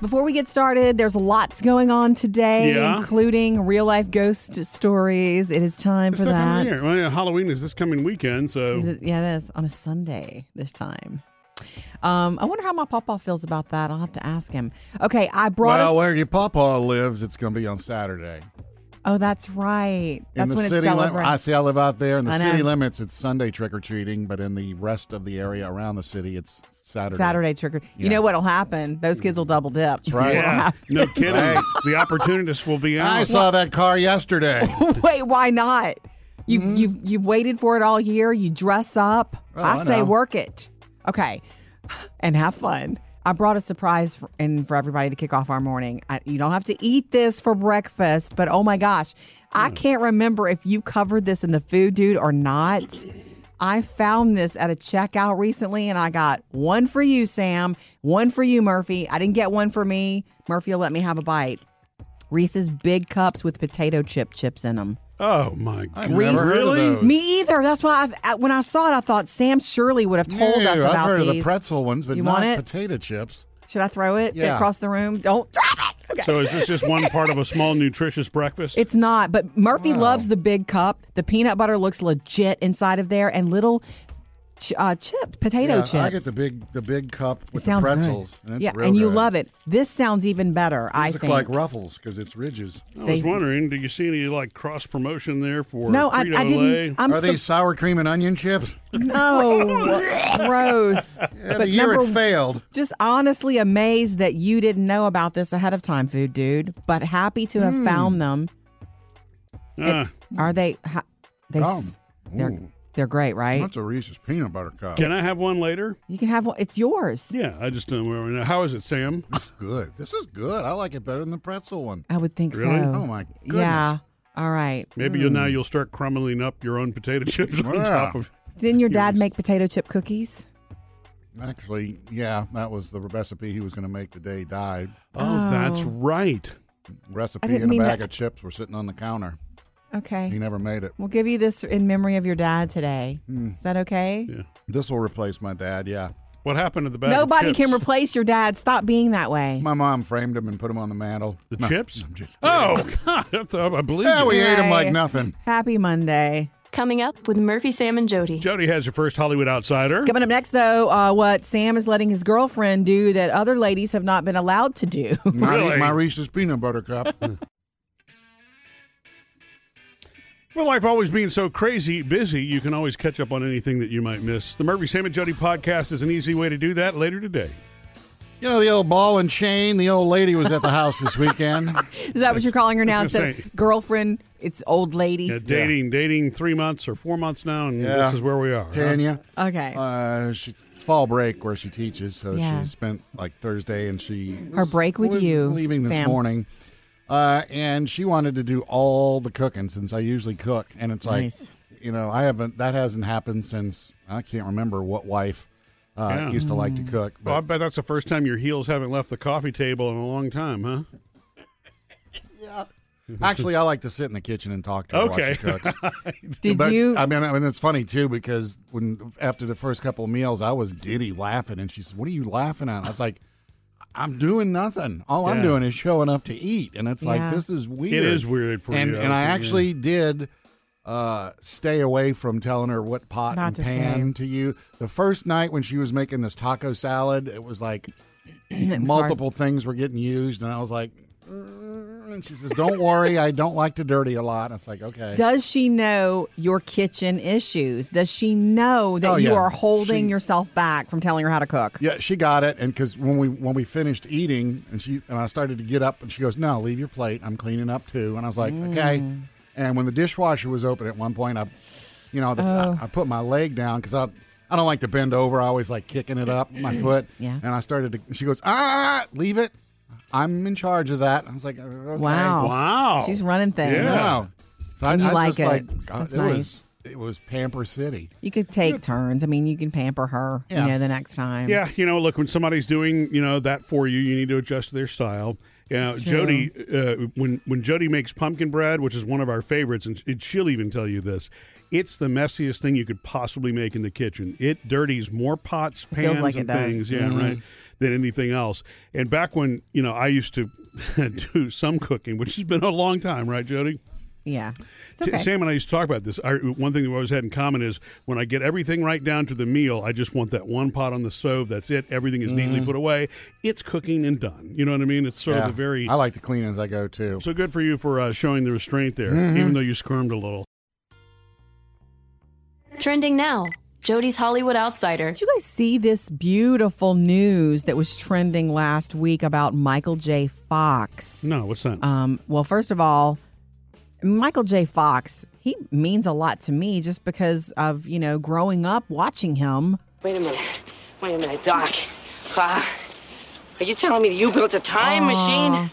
Before we get started, there's lots going on today, Yeah. including real life ghost stories. It is time It's for that time that. of year. Well, yeah, Halloween is this coming weekend, so Is it- yeah, it is on a Sunday this time. Um, I wonder how my papa feels about that. I'll have to ask him. Okay, I brought Well, us. where your papa lives, it's going to be on Saturday. oh, that's right. In That's the when it's city lim- I see. I live out there in the city limits. It's Sunday trick or treating, but in the rest of the area around the city, it's Saturday. Saturday trick or You know what'll happen? Those kids will double dip. That's what'll yeah, no kidding. Right. The opportunists will be out. I saw that car yesterday. Wait, why not? You mm-hmm. you you've waited for it all year. You dress up. Oh, I, I say know. work it. Okay, and have fun. I brought a surprise for, in for everybody to kick off our morning. I, you don't have to eat this for breakfast, but oh my gosh, I hmm. can't remember if you covered this in the food dude or not. I found this at a checkout recently, and I got one for you, Sam. One for you, Murphy. I didn't get one for me. Murphy will let me have a bite. Reese's big cups with potato chip chips in them. oh my I've god! never heard of really? those. Me either. That's why I, when I saw it, I thought Sam surely would have told No, us I've about heard of the pretzel ones, but You not want it? potato chips. Should I throw it Yeah. across the room? Don't drop it. Okay. So is this just one part of a small nutritious breakfast? it's not, but Murphy Wow. loves the big cup. The peanut butter looks legit inside of there, and little ch- uh, chips, potato yeah, chips. I get the big, the big cup it with the sounds pretzels, good. and it's yeah, real and you good. love it. This sounds even better. I look think. like ruffles because it's ridges. I was they- wondering, do you see any like cross promotion there for no, I, I didn't. I'm Are so, these sour cream and onion chips? no gross. Yeah, But the year number it failed. just honestly amazed that you didn't know about this ahead of time, food dude. But happy to have found them. Ah, Are they? Ha, they Oh. s- they're Ooh. They're great, right? That's a Reese's peanut butter cup. can I have one later? You can have one. It's yours. Yeah, I just don't know. How is it, Sam? This is good. This is good. I like it better than the pretzel one. I would think Really? so. Oh my goodness. Yeah. All right. Maybe you'll, now you'll start crumbling up your own potato chips on Yeah. top of. Didn't your dad make potato chip cookies? Actually, yeah, that was the recipe he was going to make the day he died. Oh, that's oh. right. Recipe didn't and a bag that- of chips were sitting on the counter. He never made it. We'll give you this in memory of your dad today. Hmm. Is that okay? Yeah. This will replace my dad. Yeah, What happened to the bag? of Nobody can replace your dad. Stop being that way. my mom framed him and put him on the mantle. the No, chips. I'm just. Oh God, I believe yeah, you. we ate him like nothing. Happy Monday. Coming up with Murphy, Sam, and Jody. Jody has her first Hollywood outsider. Coming up next, though, uh, what Sam is letting his girlfriend do that other ladies have not been allowed to do. Not Really? eat my Reese's peanut butter cup. Well, life always being so crazy busy, you can always catch up on anything that you might miss. The Murphy Sam and Jody podcast is an easy way to do that later today. you know the old ball and chain. The old lady was at the house this weekend. Is that what you're calling her now? I Instead of girlfriend, it's old lady. Yeah, dating, dating three months or four months now, and Yeah. this is where we are. huh? Tanya. Okay. Uh, she's it's fall break where she teaches, so Yeah. she spent like Thursday, and she Her break with you, leaving this Sam. morning, uh, and she wanted to do all the cooking since I usually cook, and it's like, Nice. you know, I haven't that hasn't happened since I can't remember what wife uh, Yeah. used to like to cook. Well, I bet that's the first time your heels haven't left the coffee table in a long time, huh? Yeah. Actually, I like to sit in the kitchen and talk to her Okay. while she cooks. Did But, you? I mean, I mean, it's funny too because when after the first couple of meals, I was giddy laughing, and she said, "What are you laughing at?" I was like, "I'm doing nothing. All I'm doing is showing up to eat." And it's Yeah. like this is weird. It is weird for and you. and I think, actually did uh, stay away from telling her what pot About and to pan say. to use. The first night when she was making this taco salad, it was like was multiple things were getting used, and I was like. "Mm," And she says, "Don't worry, I don't like to dirty a lot." And it's like, okay. Does she know your kitchen issues? Does she know that Oh, you yeah. are holding She- yourself back from telling her how to cook? Yeah, she got it, and because when we when we finished eating, and she and I started to get up, and she goes, "No, leave your plate. I'm cleaning up too." And I was like, "Okay." And when the dishwasher was open at one point, I, you know, the, I, I put my leg down because I I don't like to bend over. I always like kicking it up my foot. Yeah. And I started to. She goes, "Ah, leave it. I'm in charge of that." I was like, okay. Wow. Wow. She's running things. Yeah. Wow. So I, And you I like just it. like That's it nice. was it was Pamper City. You could take turns. I mean, you can pamper her, Yeah. you know, the next time. Yeah, you know, look, when somebody's doing, you know, that for you, you need to adjust to their style. Yeah, It's Jody. Uh, when when Jody makes pumpkin bread, which is one of our favorites, and and she'll even tell you this, it's the messiest thing you could possibly make in the kitchen. It dirties more pots, pans, like and does. things, yeah, mm-hmm. right, than anything else. And back when you know I used to do some cooking, which has been a long time, right, Jody? Yeah. Okay. Sam and I used to talk about this. I, one thing that we always had in common is when I get everything right down to the meal, I just want that one pot on the stove. That's it. Everything is neatly mm. put away. It's cooking and done. You know what I mean? It's sort Yeah. of the very. I like to clean as I go too. so good for you for uh, showing the restraint there, mm-hmm. even though you squirmed a little. Trending now Jody's Hollywood Outsider. Did you guys see this beautiful news that was trending last week about Michael J. Fox? No, what's that? Um, well, first of all, Michael J. Fox, he means a lot to me just because of, you know, growing up watching him. Wait a minute. Wait a minute, Doc. Uh, are you telling me that you built a time machine?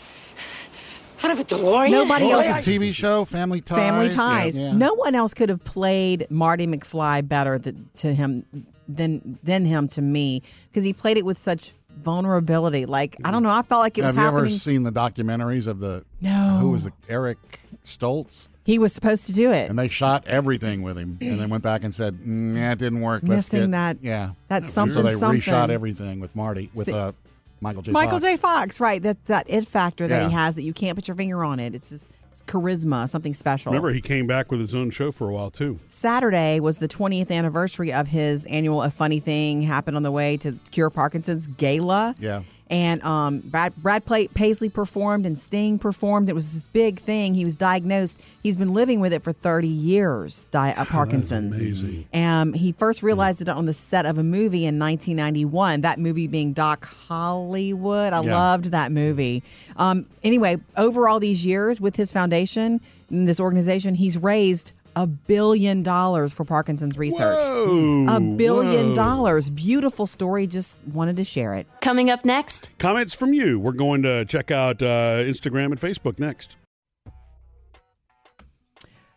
Out of a DeLorean? Nobody What else- was the TV show Family Ties? Family Ties. yeah. No one else could have played Marty McFly better th- to him than than him to me because he played it with such vulnerability. Like I don't know, I felt like it was Have you happening. ever seen the documentaries of the? No. Who was it? Eric Stoltz? he was supposed to do it. And they shot everything with him, and then went back and said, mm, "Yeah, it didn't work." Let's Missing get- that- Yeah, that So they something. reshot everything with Marty with See- uh, Michael J. Michael Fox. J. Fox, right? That that it factor that he has that you can't put your finger on it. It's just it's charisma, something special. Remember, he came back with his own show for a while too. Saturday was the 20th anniversary of his annual A Funny Thing Happened on the Way to Cure Parkinson's gala. Yeah. And um, Brad, Brad Paisley performed and Sting performed. It was this big thing. He was diagnosed. He's been living with it for 30 years, di- uh, Parkinson's. amazing. Um, he first realized it on the set of a movie in 1991. That movie being Doc Hollywood. I Yeah. loved that movie. Um, anyway, over all these years with his foundation and this organization, he's raised a billion dollars for Parkinson's research. Whoa, A billion whoa. dollars. Beautiful story. Just wanted to share it. Coming up next, Comments from you. We're going to check out uh, Instagram and Facebook next.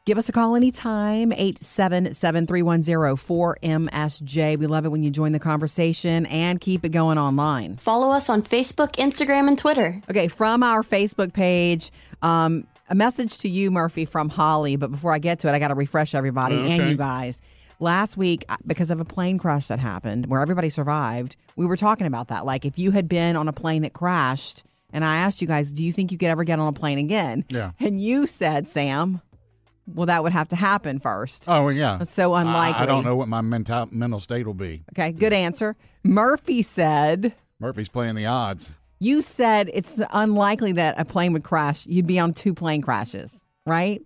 Give us a call anytime, 877-310-4MSJ. We love it when you join the conversation and keep it going online. follow us on Facebook, Instagram, and Twitter. Okay, from our Facebook page, um, a message to you, Murphy, from Holly. But before I get to it, I got to refresh everybody and you guys. Last week, uh, because of a plane crash that happened where everybody survived, we were talking about that. Like, if you had been on a plane that crashed, and I asked you guys, do you think you could ever get on a plane again? Yeah. And you said, Sam, well, that would have to happen first. Oh yeah. That's so I- unlikely. I, don't know what my mental mental state will be. Okay, good answer. Murphy said, Murphy's playing the odds. You said it's unlikely that a plane would crash. You'd be on two plane crashes, right?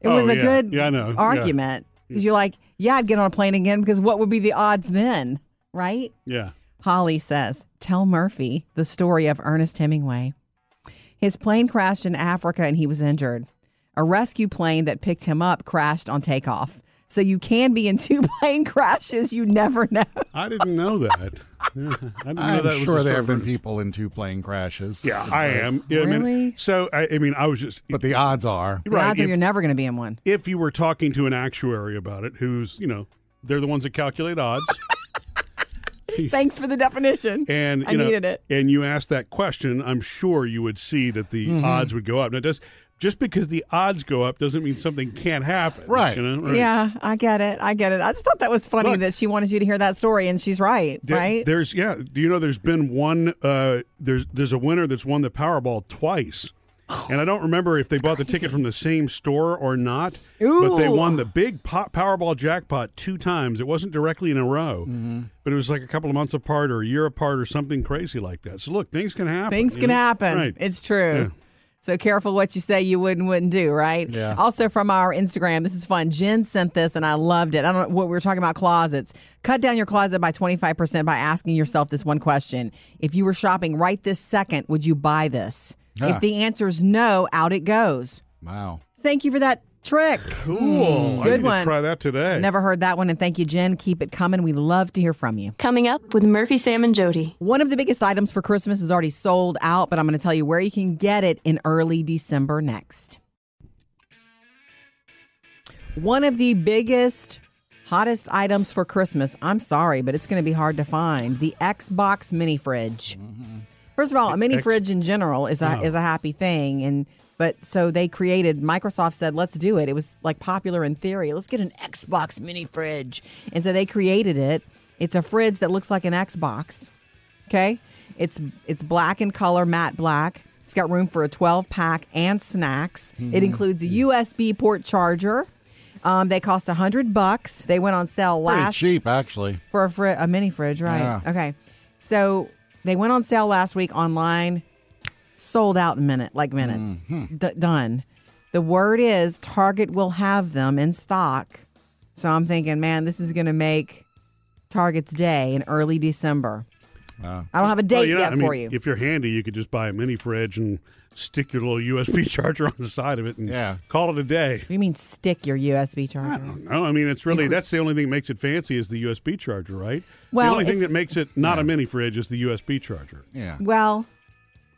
It Oh, was a yeah. good Yeah, I know. Argument. Because you're like, yeah, I'd get on a plane again because what would be the odds then, right? Yeah. Holly says, Tell Murphy the story of Ernest Hemingway. His plane crashed in Africa and he was injured. A rescue plane that picked him up crashed on takeoff. So you can be in two plane crashes. You never know. I didn't know that. Yeah, I didn't know I'm that sure the there story. have been people in two plane crashes. Yeah, I am. Yeah, I mean, Really? so I, I mean, I was just but the odds are The right. odds are you're never going to be in one. if you were talking to an actuary about it, who's you know they're the ones that calculate odds, Thanks for the definition. and you I know, needed it. and you asked that question, I'm sure you would see that the Mm-hmm. odds would go up. Now, does just because the odds go up doesn't mean something can't happen, Right. You know, right. Yeah, I get it. I get it. I just thought that was funny Look. that she wanted you to hear that story, and she's right, There- right? There's yeah. Do you know there's been one? Uh, there's there's a winner that's won the Powerball twice, and I don't remember if they bought the ticket from the same store or not. But they won the big po- Powerball jackpot two times. It wasn't directly in a row, Mm-hmm. but it was like a couple of months apart or a year apart or something crazy like that. So look, things can happen. Things can know? happen. Right. It's true. Yeah. So careful what you say you would and wouldn't do, right? Yeah. Also from our Instagram, this is fun. Jen sent this and I loved it. I don't know what we were talking about closets. Cut down your closet by 25% by asking yourself this one question. If you were shopping right this second, would you buy this? Yeah. If the answer is no, out it goes. wow. Thank you for that trick. cool. Hmm. I Good need to one. try that today. Never heard that one. And thank you, Jen. Keep it coming. We love to hear from you. Coming up with Murphy, Sam, and Jody. One of the biggest items for Christmas is already sold out, but I'm going to tell you where you can get it in early December next. One of the biggest, hottest items for Christmas, I'm sorry, but it's going to be hard to find the Xbox mini fridge. Mm-hmm. First of all, a mini Ex- fridge in general is a Oh. is a happy thing, and but so they created. Microsoft said, "Let's do it." It was like popular in theory. Let's get an Xbox mini fridge, and so they created it. It's a fridge that looks like an Xbox. Okay, it's it's black in color, matte black. It's got room for a 12 pack and snacks. It includes a USB port charger. Um, they cost a hundred bucks. They went on sale last Pretty cheap, actually. for a, a mini fridge, right? Yeah. Okay. So they went on sale last week online, sold out in minute, like minutes, Mm-hmm. D- done. The word is Target will have them in stock. So I'm thinking, man, this is going to make Target's day in early December. Wow. I don't have a date Well, you yet I mean, for you. If you're handy, you could just buy a mini fridge and stick your little USB charger on the side of it and Yeah. call it a day. What do you mean stick your USB charger? No, I mean it's really that's the only thing that makes it fancy is the USB charger, right? Well, the only thing that makes it not a mini fridge is the USB charger. Yeah. Well,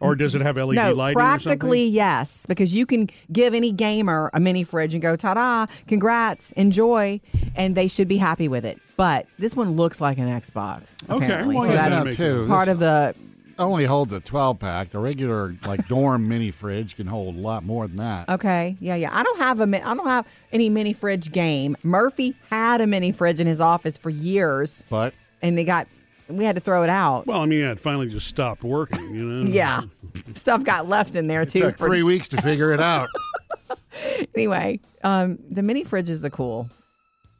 Or does it have LED no, lighting? practically or yes, because you can give any gamer a mini fridge and go, ta-da, congrats, enjoy, and they should be happy with it. But this one looks like an Xbox. Okay, apparently. well, so yeah, that's that too. part This of the. only holds a 12 pack. The regular like dorm mini fridge can hold a lot more than that. Okay, yeah, yeah. I don't have a, mi- I don't have any mini fridge game. Murphy had a mini fridge in his office for years, But and they got, we had to throw it out. Well, I mean, yeah, it finally just stopped working. You know. yeah, stuff got left in there too. It took for- three weeks to figure it out. anyway, um, the mini fridge is a cool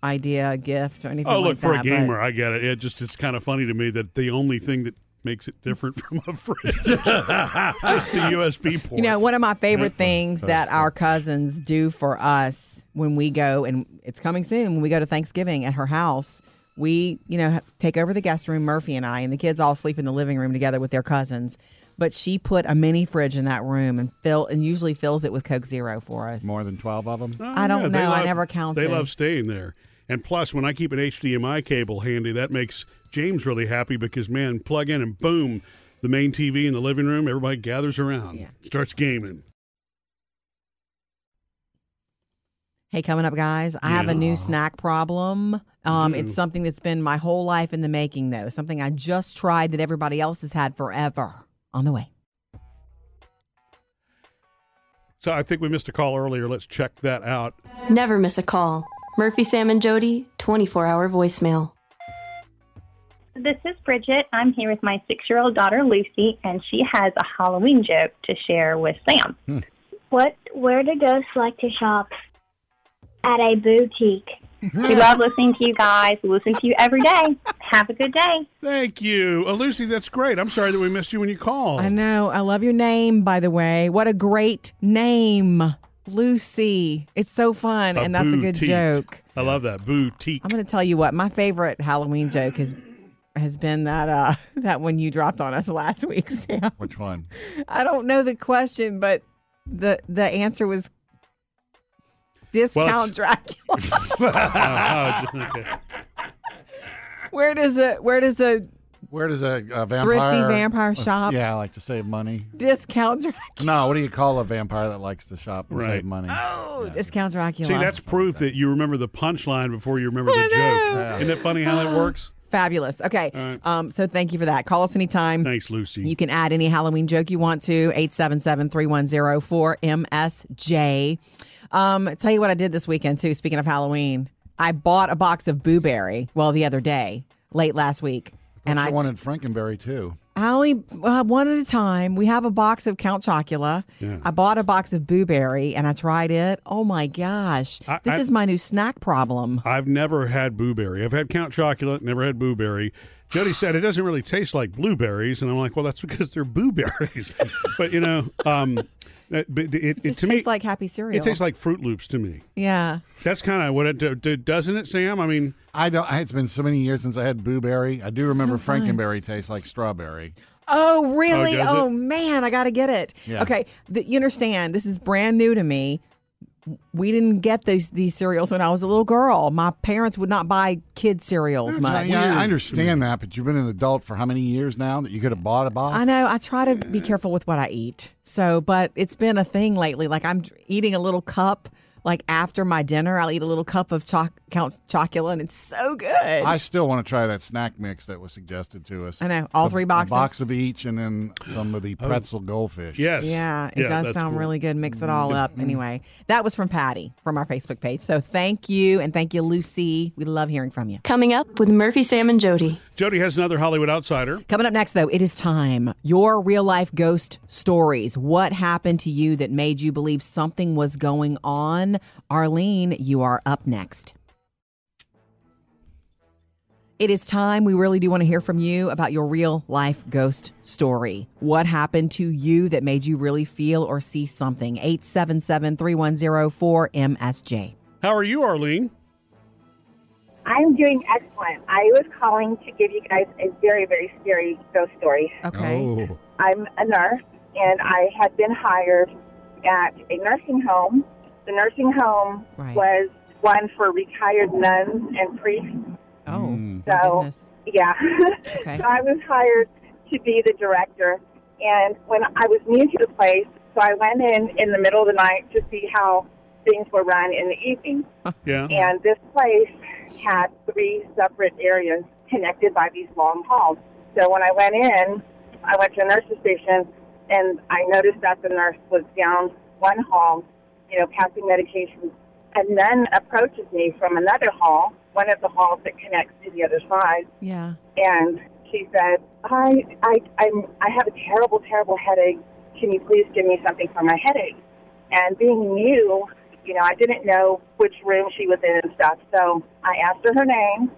idea, gift, or anything Oh, like look for that, a but- gamer, I get it. It just it's kind of funny to me that the only thing that makes it different from a fridge is the USB port. You know, one of my favorite things that our cousins do for us when we go, and it's coming soon, when we go to Thanksgiving at her house, we, you know, take over the guest room, Murphy and I, and the kids all sleep in the living room together with their cousins. But she put a mini fridge in that room and fill and usually fills it with Coke Zero for us. More than 12 of them. Oh, I don't they know. I never counted. They love staying there. And plus, when I keep an HDMI cable handy, that makes James really happy because, man, plug in and boom, the main TV in the living room, everybody gathers around, Yeah. starts gaming. Hey, coming up, guys, I have a new snack problem. Um, It's something that's been my whole life in the making, though. Something I just tried that everybody else has had forever. On the way. So I think we missed a call earlier. Let's check that out. Never miss a call. Murphy, Sam, and Jody, 24 hour voicemail. This is Bridget. I'm here with my six year old daughter, Lucy, and she has a Halloween joke to share with Sam. What? Where do ghosts like to shop? At a boutique. We love listening to you guys. We listen to you every day. Have a good day. Thank you. Uh, Lucy, that's great. I'm sorry that we missed you when you called. I know. I love your name, by the way. What a great name, Lucy. It's so fun, A and that's a good joke. I love that. Boutique. I'm going to tell you what my favorite Halloween joke has has been that uh that one you dropped on us last week, Sam. Which one? I don't know the question, but the the answer was discount Dracula. Oh, okay. where does a where does a Where does a, a vampire? Thrifty vampire shop? Yeah, I like to save money. discount Dracula? No, what do you call a vampire that likes to shop and Right. save money? Oh, discount Dracula. See, that's proof that you remember the punchline before you remember the I know. joke. Isn't it funny how that works? fabulous. Okay, right. um, so thank you for that. Call us anytime. Thanks, Lucy. You can add any Halloween joke you want to 877-310-4MSJ. Um, tell you what I did this weekend too. Speaking of Halloween, I bought a box of Boo Berry. Well, the other day, late last week, and I I wanted Frankenberry too. I only uh, one at a time. We have a box of Count Chocula. Yeah. I bought a box of Boo Berry and I tried it. Oh my gosh, I- this I- is my new snack problem. I've never had Boo Berry. I've had Count Chocula, never had Boo Berry. Jody said it doesn't really taste like blueberries, and I'm like, well, that's because they're blueberries. but you know, um, it, but it, it, It just to me tastes like Happy Cereal. it tastes like Froot Loops to me. yeah. That's kind of what it do- do- doesn't it, Sam? I mean, I don't. It's been so many years since I had Boo Berry. I do remember fun. Frankenberry tastes like strawberry. Oh, really? Oh, does Oh, man, I got to get it. Yeah. Okay, the, you understand? This is brand new to me. We didn't get these these cereals when I was a little girl. My parents would not buy kid cereals much. Yeah, I understand that, but you've been an adult for how many years now that you could have bought a box? I know. I try to be careful with what I eat. So, but it's been a thing lately. Like I'm eating a little cup like after my dinner, I'll eat a little cup of choc- Count Chocula, and it's so good. I still want to try that snack mix that was suggested to us. I know, all A- three boxes. A box of each, and then some of the oh, pretzel goldfish. Yes. Yeah, it Yeah, does sound cool. really good. Mix it mm-hmm. all up. Mm-hmm. Anyway, that was from Patty from our Facebook page. So thank you. And thank you, Lucy. We love hearing from you. Coming up with Murphy, Sam, and Jody. Jody has another Hollywood outsider. Coming up next, though, it is time. Your real life ghost stories. What happened to you that made you believe something was going on? Arlene, you are up next. It is time. We really do want to hear from you about your real life ghost story. What happened to you that made you really feel or see something? 877 310 4MSJ. How are you, Arlene? I'm doing excellent. I was calling to give you guys a very, very scary ghost story. Okay. Oh. I'm a nurse, and I had been hired at a nursing home. The nursing home Right. was one for retired nuns and priests. Oh, Mm. my So- goodness. Yeah. Okay. so I was hired to be the director, and when I was new to the place, so I went in in the middle of the night to see how things were run in the evening. Yeah. And this place had three separate areas connected by these long halls. So when I went in, I went to a nurse's station and I noticed that the nurse was down one hall, you know, passing medications, and then approaches me from another hall, one of the halls that connects to the other side, Yeah. and she said, "I, I, I'm, I have a terrible, terrible headache. Can you please give me something for my headache?" And being new, you know, I didn't know which room she was in and stuff. So I asked her her name,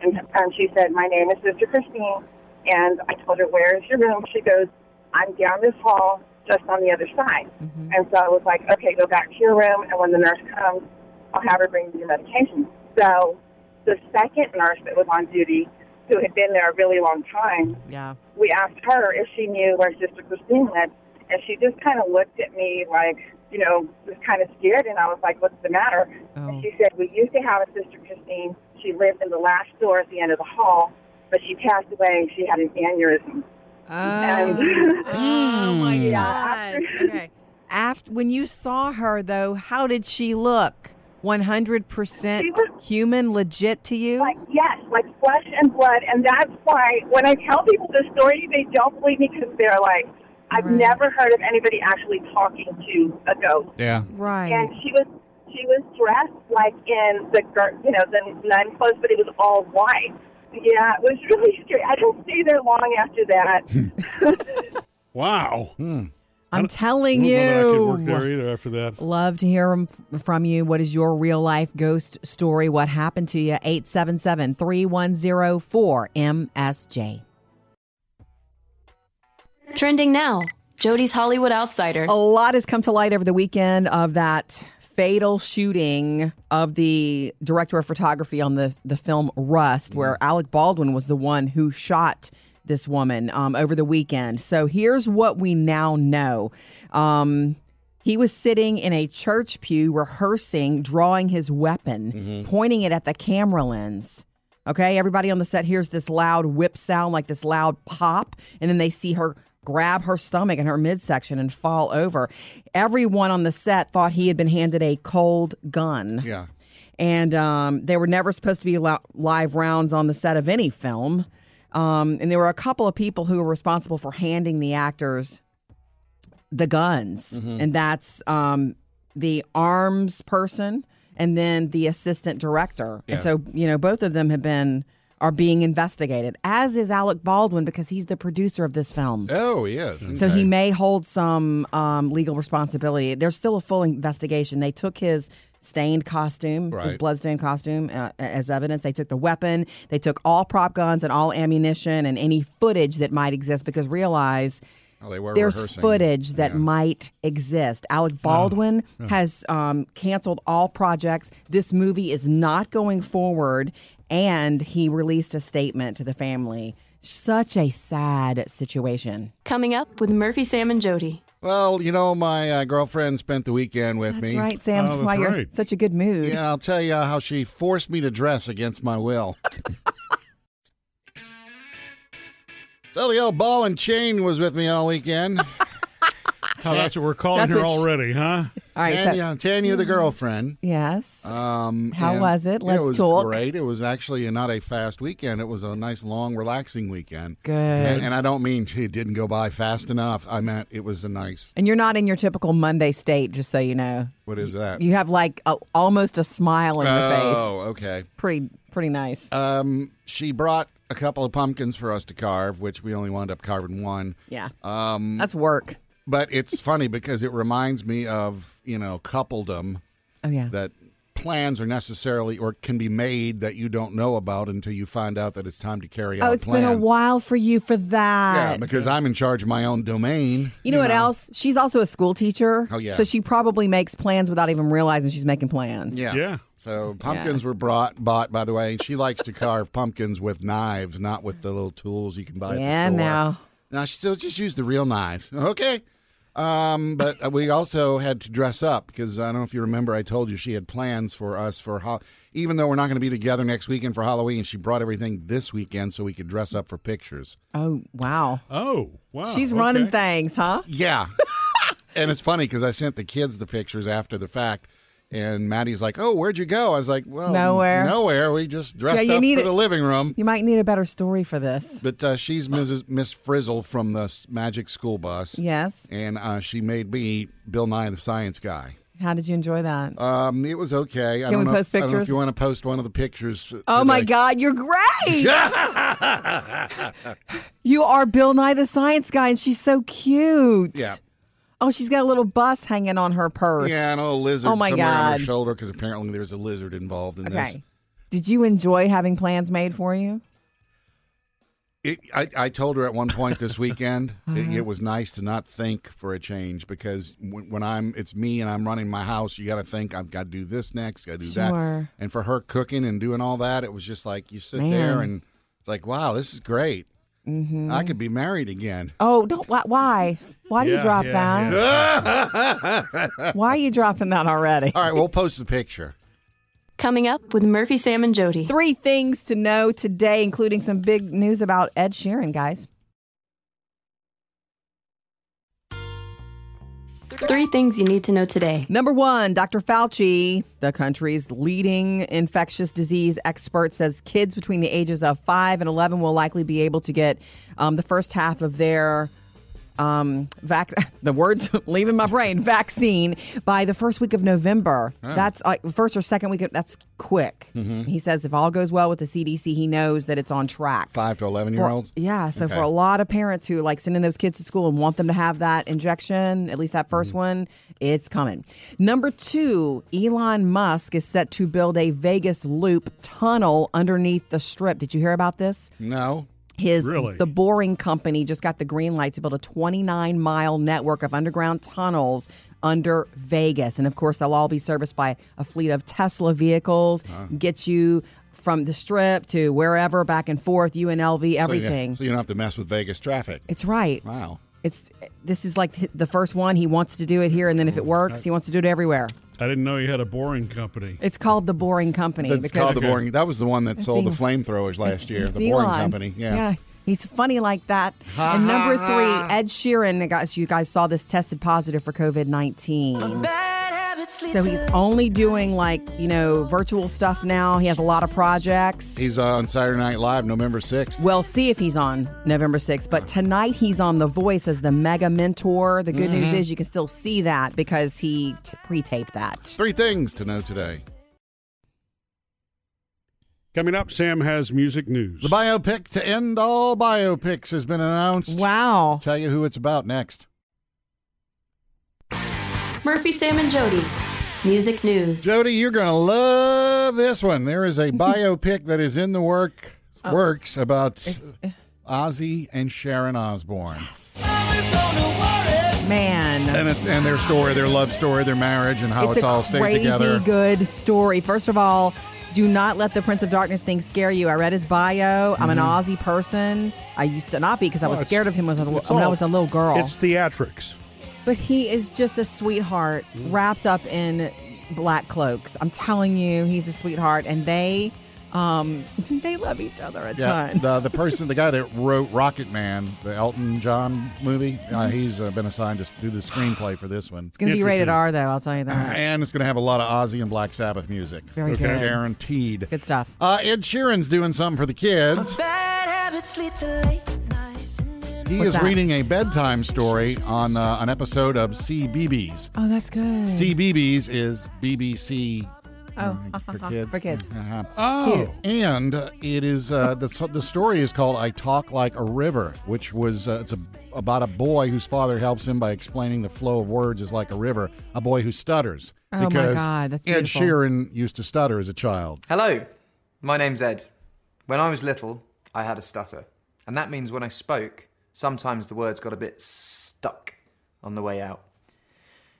and, and she said, "My name is Sister Christine." And I told her, "Where is your room?" She goes, "I'm down this hall, just on the other side." Mm-hmm. And so I was like, "Okay, go back to your room, and when the nurse comes, I'll have her bring you your medication." So the second nurse that was on duty, who had been there a really long time, Yeah. we asked her if she knew where Sister Christine lived, and she just kind of looked at me like, you know, was kind of scared, and I was like, "What's the matter?" Oh. And she said, "We used to have a Sister Christine. She lived in the last door at the end of the hall, but she passed away. And she had an aneurysm." Oh, oh my mm. Yeah, God. after- Okay. After when you saw her though, how did she look? One hundred percent She was- human, legit to you? Like yes, like flesh and blood, and that's why when I tell people the story, they don't believe me because they're like, "I've Right. never heard of anybody actually talking to a ghost." Yeah. right. and she was she was dressed like in the gir- you know the nun clothes, but it was all white. Yeah, it was really scary. I didn't stay there long after that. Wow. Hmm. I'm telling I don't know that I could you. work there either after that. Love to hear from you. What is your real life ghost story? What happened to you? 877 310 4MSJ. Trending now. Jody's Hollywood Outsider. A lot has come to light over the weekend of that fatal shooting of the director of photography on the the film Rust, where Alec Baldwin was the one who shot this woman um, over the weekend. So here's what we now know. Um, he was sitting in a church pew rehearsing, drawing his weapon, pointing it at the camera lens. Okay, everybody on the set hears this loud whip sound, like this loud pop, and then they see her grab her stomach and her midsection and fall over. Everyone on the set thought he had been handed a cold gun. Yeah. And um, there were never supposed to be li- live rounds on the set of any film. Um, and there were a couple of people who were responsible for handing the actors the guns, and that's um, the arms person and then the assistant director. Yeah. And so, you know, both of them have been are being investigated, as is Alec Baldwin because he's the producer of this film. Oh, he is. So he may hold some um, legal responsibility. There's still a full investigation. They took his stained costume, his Right. bloodstained costume, uh, as evidence. They took the weapon. They took all prop guns and all ammunition and any footage that might exist because realize Oh, there's rehearsing. footage that Yeah. might exist. Alec Baldwin has um, canceled all projects. This movie is not going forward, and he released a statement to the family. Such a sad situation. Coming up with Murphy, Sam, and Jody. Well, you know, my uh, girlfriend spent the weekend with That's me. right, Sam. Oh, that's why you're such a good mood. Yeah, I'll tell you how she forced me to dress against my will. so the old ball and chain was with me all weekend. Oh, that's what we're calling That's her what she- already, huh? All right. Tanya, So, Tanya, the girlfriend. yes. Um, How and was it? Let's was talk. Great. It was actually not a fast weekend. It was a nice, long, relaxing weekend. Good. And, and I don't mean it didn't go by fast enough. I meant it was a nice. and you're not in your typical Monday state, just so you know. What is that? You have like a, almost a smile on your face. oh, okay. Pretty, pretty nice. Um, she brought a couple of pumpkins for us to carve, which we only wound up carving one. yeah. Um, That's work. But it's funny because it reminds me of you know coupledom Oh yeah. that plans are necessarily or can be made that you don't know about until you find out that it's time to carry oh, out Oh, it's been a while for you for that. Yeah, because I'm in charge of my own domain. You know what else? She's also a school teacher. Oh, yeah. So she probably makes plans without even realizing she's making plans. Yeah. Yeah. So pumpkins were brought bought by the way. She likes to carve pumpkins with knives, not with the little tools you can buy at Yeah, the store. now. No, she still just use the real knives. Okay. Um, but uh, we also had to dress up because I don't know if you remember. I told you she had plans for us for ho- even though we're not going to be together next weekend for Halloween. She brought everything this weekend so we could dress up for pictures. Oh wow. Oh, wow. She's okay. running things, huh? Yeah, and it's funny because I sent the kids the pictures after the fact, and Maddie's like, "Oh, where'd you go?" I was like, "Well, Nowhere. nowhere. We just dressed Yeah, up need for the living room." You might need a better story for this. But uh, she's Mrs. Miss Frizzle from the Magic School Bus. Yes. and uh, she made me Bill Nye the Science Guy. How did you enjoy that? Um, it was okay. I Can don't we know post if, I don't know if pictures? you want to post one of the pictures. uh, oh my. God, you're great. you are Bill Nye the Science Guy, and she's so cute. Yeah. Oh, she's got a little bus hanging on her purse. Yeah, and a little lizard Oh my somewhere on her shoulder because apparently there's a lizard involved in this. Okay. Did you enjoy having plans made for you? It, I, I told her at one point this weekend Uh-huh. it, it was nice to not think for a change because when, when I'm it's me and I'm running my house, you got to think I've got to do this next, got to do Sure. that. And for her cooking and doing all that, it was just like you sit Man. there and it's like, wow, this is great. Mm-hmm. I could be married again. Oh, don't. wh- Why? Why do you drop yeah, that? Why are you dropping that already? All right, we'll post the picture. Coming up with Murphy, Sam, and Jody. Three things to know today, including some big news about Ed Sheeran, guys. Three things you need to know today. Number one, Dr. Fauci, the country's leading infectious disease expert, says kids between the ages of 5 and 11 will likely be able to get um, the first half of their um, vac- the words leaving my brain vaccine by the first week of November. That's uh, first or second week. Of, that's quick. He says if all goes well with the CDC, he knows that it's on track. Five to 11 year olds? Yeah, so Okay. for a lot of parents who like sending those kids to school and want them to have that injection, at least that 1st one, it's coming. Number two, Elon Musk is set to build a Vegas loop tunnel underneath the strip. Did you hear about this? No. His Really? the Boring Company just got the green light to build a 29 mile network of underground tunnels under Vegas, and of course they'll all be serviced by a fleet of Tesla vehicles. Get you from the strip to wherever, back and forth, UNLV, So you- everything. So you, don't have to mess with Vegas traffic. It's right. Wow. It's this is like the first one. He wants to do it here, and then if it works, he wants to do it everywhere. I didn't know you had a boring company. It's called the Boring Company That's because called the boring. That was the one that sold the flamethrowers last year. it's The boring Elon. company. Yeah. He's funny like that. and number three, Ed Sheeran, guys, you guys saw this tested positive for COVID 19. So he's only doing like, you know, virtual stuff now. He has a lot of projects. He's on Saturday Night Live November 6th. We'll see if he's on November 6th. But tonight he's on The Voice as the mega mentor. The good Mm-hmm. news is you can still see that because he t- pre taped that. Three things to know today. Coming up, Sam has music news. The biopic to end all biopics has been announced. Wow. Tell you who it's about next. Murphy, Sam, and Jody. Music news. Jody, you're going to love this one. There is a biopic that is in the work works about Ozzy and Sharon Osbourne. Man. And, it, and their story, their love story, their marriage, and how it's, a all stayed crazy together. good story. First of all, do not let the Prince of Darkness thing scare you. I read his bio. I'm an Mm-hmm. Ozzy person. I used to not be because I was Well, scared of him when I was a, when I was a little girl. It's theatrics. But he is just a sweetheart wrapped up in black cloaks. I'm telling you, he's a sweetheart. And they Um, they love each other a Yeah, ton. the the person, the guy that wrote Rocket Man, the Elton John movie, uh, he's uh, been assigned to do the screenplay for this one. it's going to be rated R, though. I'll tell you that. And it's going to have a lot of Ozzy and Black Sabbath music. Very Okay. good. Guaranteed. Good stuff. Uh, Ed Sheeran's doing something for the kids. He What's is that? reading a bedtime story on uh, an episode of CBeebies. Oh, that's good. CBeebies is BBC Oh, uh, for kids. for kids. Uh-huh. Oh, And uh, it is uh, the the story is called "I Talk Like a River," which was uh, it's a, about a boy whose father helps him by explaining the flow of words is like a river. A boy who stutters Oh, my because God, that's Ed beautiful. Sheeran used to stutter as a child. Hello, my name's Ed. When I was little, I had a stutter. And that means when I spoke, sometimes the words got a bit stuck on the way out.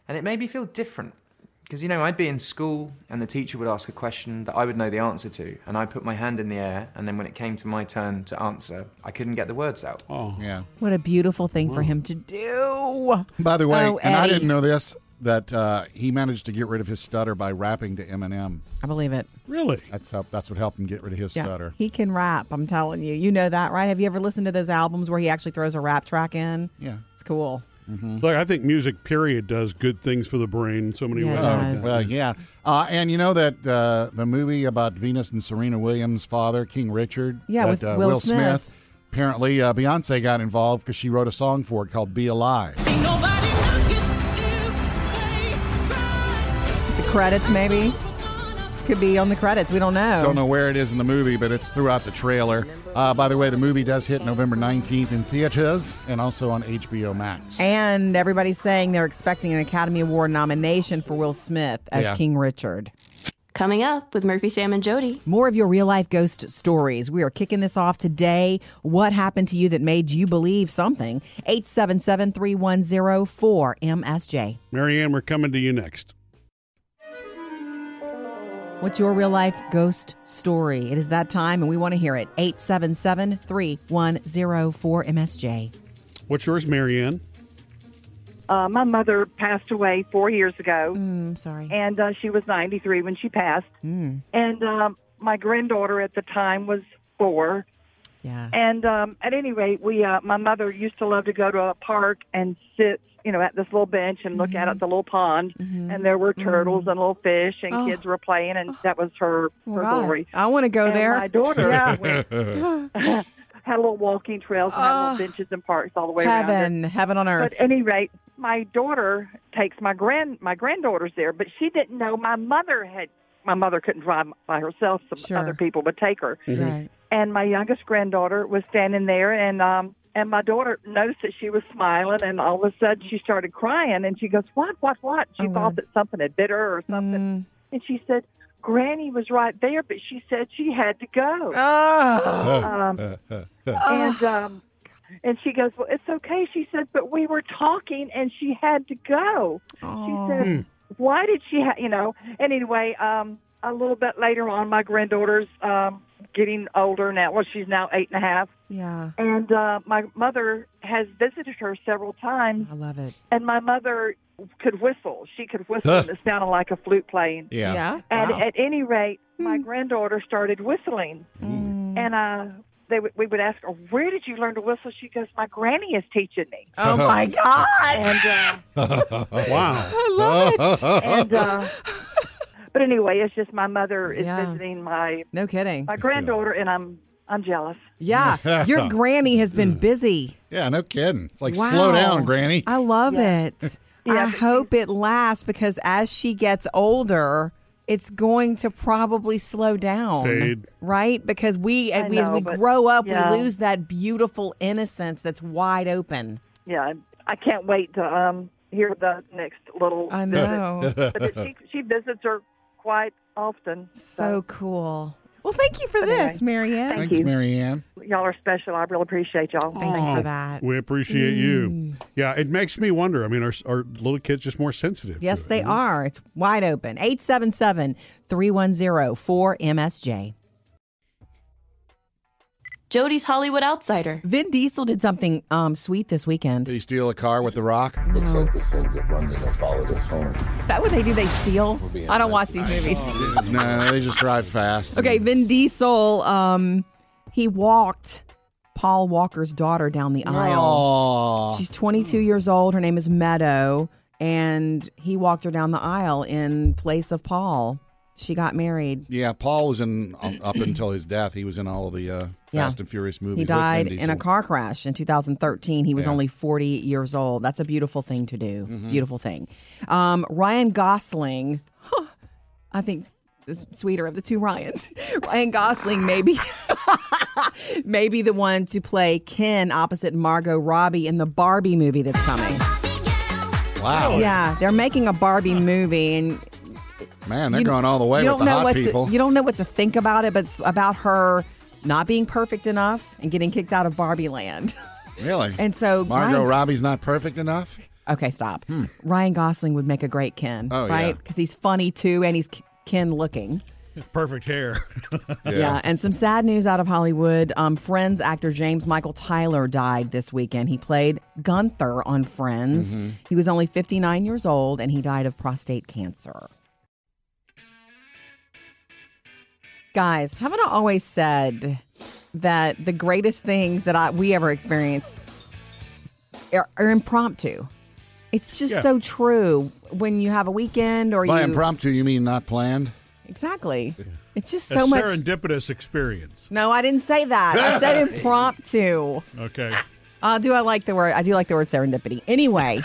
And it made me feel different. Because, you know, I'd be in school and the teacher would ask a question that I would know the answer to. And I'd put my hand in the air. And then when it came to my turn to answer, I couldn't get the words out. oh. Yeah. What a beautiful thing for him to do. By the way, Oh, and I Eddie. didn't know this that uh, he managed to get rid of his stutter by rapping to Eminem. I believe it. Really? That's how, that's what helped him get rid of his Yeah. stutter. He can rap, I'm telling you. You know that, right? Have you ever listened to those albums where he actually throws a rap track in? Yeah. It's cool. Look, I think music, period, does good things for the brain in so many Yeah, it ways. does. Well, yeah, uh, and you know that uh, the movie about Venus and Serena Williams' father, King Richard. Yeah, that, with uh, Will Smith. Apparently, uh, Beyonce got involved because she wrote a song for it called "Be Alive." The credits, maybe? Could be on the credits. We don't know. Don't know where it is in the movie, but it's throughout the trailer. Uh, by the way, the movie does hit November nineteenth in theaters and also on HBO Max. And everybody's saying they're expecting an Academy Award nomination for Will Smith as Yeah. King Richard. Coming up with Murphy, Sam, and Jody. More of your real life ghost stories. We are kicking this off today. What happened to you that made you believe something? 877 310 4MSJ. Marianne, we're coming to you next. What's your real life ghost story? It is that time, and we want to hear it. 877 310 4MSJ. What's yours, Marianne? Uh, my mother passed away four years ago, Mm, sorry. and uh, she was 93 when she passed. Mm, And um, my granddaughter at the time was four. Yeah. And um, at any rate, we uh, my mother used to love to go to a park and sit, you know, at this little bench and look out at the little pond, and there were turtles and little fish, and Oh. kids were playing, and that was her her God, glory. I want to go and there. My daughter Yeah. went, had a little walking trails and had Oh. little benches and parks all the way around. Heaven, heaven on But earth. at any rate, my daughter takes my grand my granddaughters there, but she didn't know my mother had. My mother couldn't drive by herself; some Sure. other people would take her. Right. And my youngest granddaughter was standing there, and um, and my daughter noticed that she was smiling, and all of a sudden she started crying, and she goes, "What? What? What?" She Oh, thought Lord. that something had bit her or something, Mm. and she said, "Granny was right there, but she said she had to go." Oh. Um, and um and she goes well it's okay she said but we were talking and she had to go she Oh. said why did she ha-? you know anyway um a little bit later on my granddaughter's um getting older now well she's now eight and a half Yeah. and uh my mother has visited her several times I love it. and my mother could whistle she could whistle and it sounded like a flute playing yeah. Yeah. and Wow. Hmm. at any rate my granddaughter started whistling Mm. and uh, they would we would ask her, "Where did you learn to whistle?" She goes, "My granny is teaching me." Oh my God. And uh, Wow. I love it. and uh, but anyway, it's just my mother is Yeah. visiting my No kidding. my granddaughter, and I'm I'm jealous. Yeah. Your granny has been busy. Yeah, no kidding. It's like Wow. slow down, Granny. I love Yeah. it. Yeah, I hope it lasts because as she gets older, it's going to probably slow down. Fade. Right? Because we, I we as we but- grow up, yeah. we lose that beautiful innocence that's wide open. Yeah, I can't wait to um hear the next little. I visit. know. but she she visits her quite often. so cool. Well, thank you for Anyway, this, Marianne. thank Thanks, you. Marianne. y'all are special. I really appreciate y'all. Thank you for that. We appreciate you. Mm. Yeah, it makes me wonder. I mean, are, are little kids just more sensitive? to Yes, it, they you are. It's wide open. 877 310 4MSJ. Jody's Hollywood Outsider. Vin Diesel did something um, sweet this weekend. Did he steal a car with The Rock? Looks like the sins of London have followed us home. Is that what they do? They steal? I don't watch these movies. no, they just drive fast. Okay, Vin Diesel, um, he walked Paul Walker's daughter down the aisle. Aw. She's 22 years old. Her name is Meadow, and he walked her down the aisle in place of Paul. She got married. Yeah, Paul was in um, up until his death. He was in all of the uh, Yeah. Fast and Furious movies. He died in a car crash in 2013. He was Yeah. only 40 years old. That's a beautiful thing to do. Mm-hmm. Beautiful thing. Um, Ryan Gosling, I think the sweeter of the two Ryans. Ryan Gosling maybe maybe the one to play Ken opposite Margot Robbie in the Barbie movie that's coming. Wow. Yeah, they're making a Barbie movie and Man, they're you- going all the way you with don't the know hot what people. To, you don't know what to think about it, but it's about her not being perfect enough and getting kicked out of Barbie Land. really? And so Margot Ryan- Robbie's not perfect enough? Okay, stop. Ryan Gosling would make a great Ken, Oh, right? yeah. Because he's funny too, and he's Ken looking. Perfect hair. Yeah. and some sad news out of Hollywood. Um, Friends actor James Michael Tyler died this weekend. He played Gunther on Friends. Mm-hmm. He was only 59 years old, and he died of prostate cancer. Guys, haven't I always said that the greatest things that I, we ever experience are, are impromptu? It's just Yeah. so true when you have a weekend or By you impromptu, you mean not planned? exactly. It's just a so much. serendipitous experience. No, I didn't say that. I said impromptu. Okay. Uh, do I like the word? I do like the word serendipity. Anyway,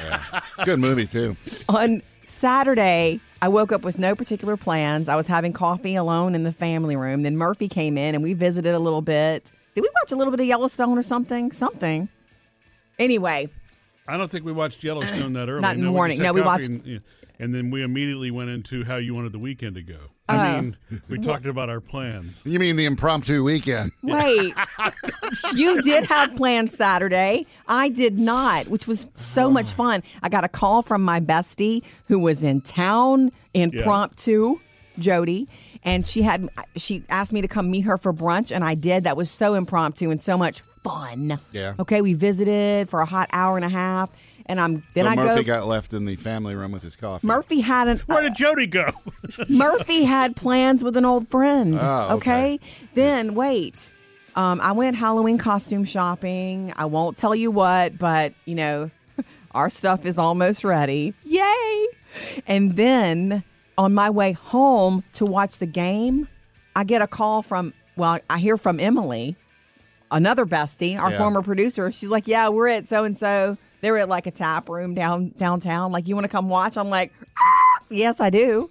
Good movie, too. on Saturday, I woke up with no particular plans. I was having coffee alone in the family room. Then Murphy came in and we visited a little bit. Did we watch a little bit of Yellowstone or something? Something. Anyway, I don't think we watched Yellowstone that early. Not in the No, morning. had No, we watched- And, and then we immediately went into how you wanted the weekend to go. Oh. I uh. mean, we talked about our plans. You mean the impromptu weekend? wait. you did have plans Saturday. I did not, which was so oh. much fun. I got a call from my bestie who was in town impromptu, Jody, and she had she asked me to come meet her for brunch, and I did. That was so impromptu and so much fun. Yeah. Okay, we visited for a hot hour and a half, and I'm then so I Murphy go. got left in the family room with his coffee. Murphy had an Where did Jody go? Murphy had plans with an old friend. Oh, okay. okay. Then wait. Um, I went Halloween costume shopping. I won't tell you what, but you know, our stuff is almost ready. Yay! And then on my way home to watch the game, I get a call from well, I hear from Emily, another bestie, our Yeah. former producer. She's like, "Yeah, we're at so and so. They're at like a tap room down downtown. Like, you want to come watch?" I'm like, "Ah, "Yes, I do."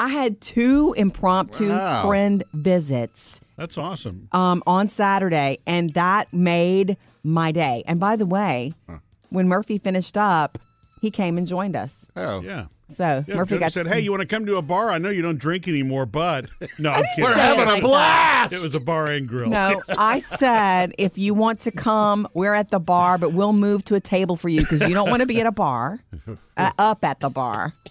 I had two impromptu Wow. friend visits That's awesome. um, on Saturday, and that made my day. And by the way, when Murphy finished up, he came and joined us. Oh, yeah. So Yeah, Murphy got said, to "Hey, see- you want to come to a bar? I know you don't drink anymore, but no, I'm kidding. We're having it a like blast. It was a bar and grill. No, I said if you want to come, we're at the bar, but we'll move to a table for you because you don't want to be at a bar, uh, up at the bar.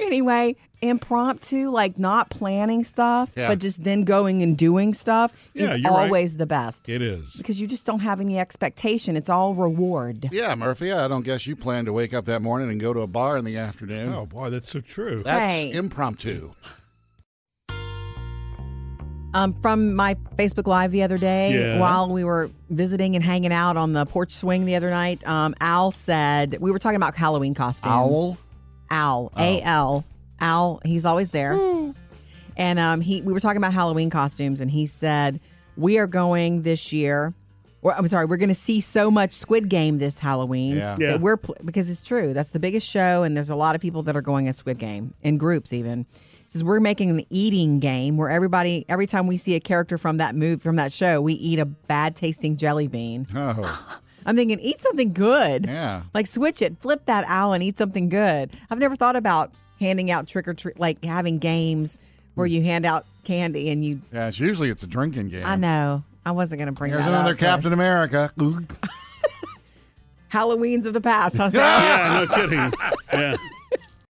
Anyway, impromptu, like not planning stuff, Yeah. but just then going and doing stuff Yeah, is you're right. always the best It is. because you just don't have any expectation. It's all reward. Yeah, Murphy, I don't guess you plan to wake up that morning and go to a bar in the afternoon. Oh boy, that's so true. That's Hey. impromptu. Um, from my Facebook Live the other day, Yeah. while we were visiting and hanging out on the porch swing the other night, um, Al said we were talking about Halloween costumes. Owl? Al, A L, Al. He's always there. And um, he, we were talking about Halloween costumes, and he said we are going this year. Or, I'm sorry, we're going to see so much Squid Game this Halloween Yeah. Yeah. that we're pl- because it's true. That's the biggest show, and there's a lot of people that are going at Squid Game in groups even. He says we're making an eating game where everybody every time we see a character from that move from that show, we eat a bad tasting jelly bean. Oh, I'm thinking eat something good. yeah. Like switch it, flip that owl and eat something good. I've never thought about handing out trick or treat, like having games where you hand out candy and you. Yeah, it's usually it's a drinking game. I know. I wasn't going to bring Here's that another up, but- Captain America. Halloweens of the past. Huh, Sam? Yeah, no kidding. Yeah.